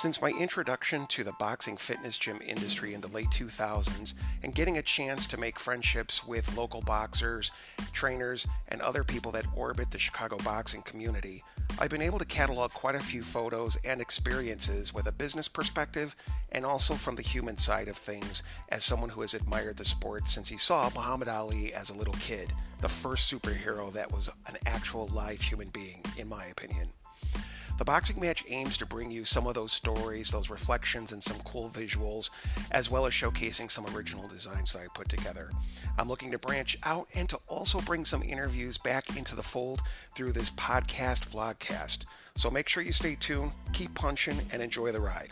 Since my introduction to the boxing fitness gym industry in the late 2000s and getting a chance to make friendships with local boxers, trainers, and other people that orbit the Chicago boxing community, I've been able to catalog quite a few photos and experiences with a business perspective and also from the human side of things as someone who has admired the sport since he saw Muhammad Ali as a little kid, the first superhero that was an actual live human being, in my opinion. The boxing match aims to bring you some of those stories, those reflections, and some cool visuals, as well as showcasing some original designs that I put together. I'm looking to branch out and to also bring some interviews back into the fold through this podcast vlogcast. So make sure you stay tuned, keep punching, and enjoy the ride.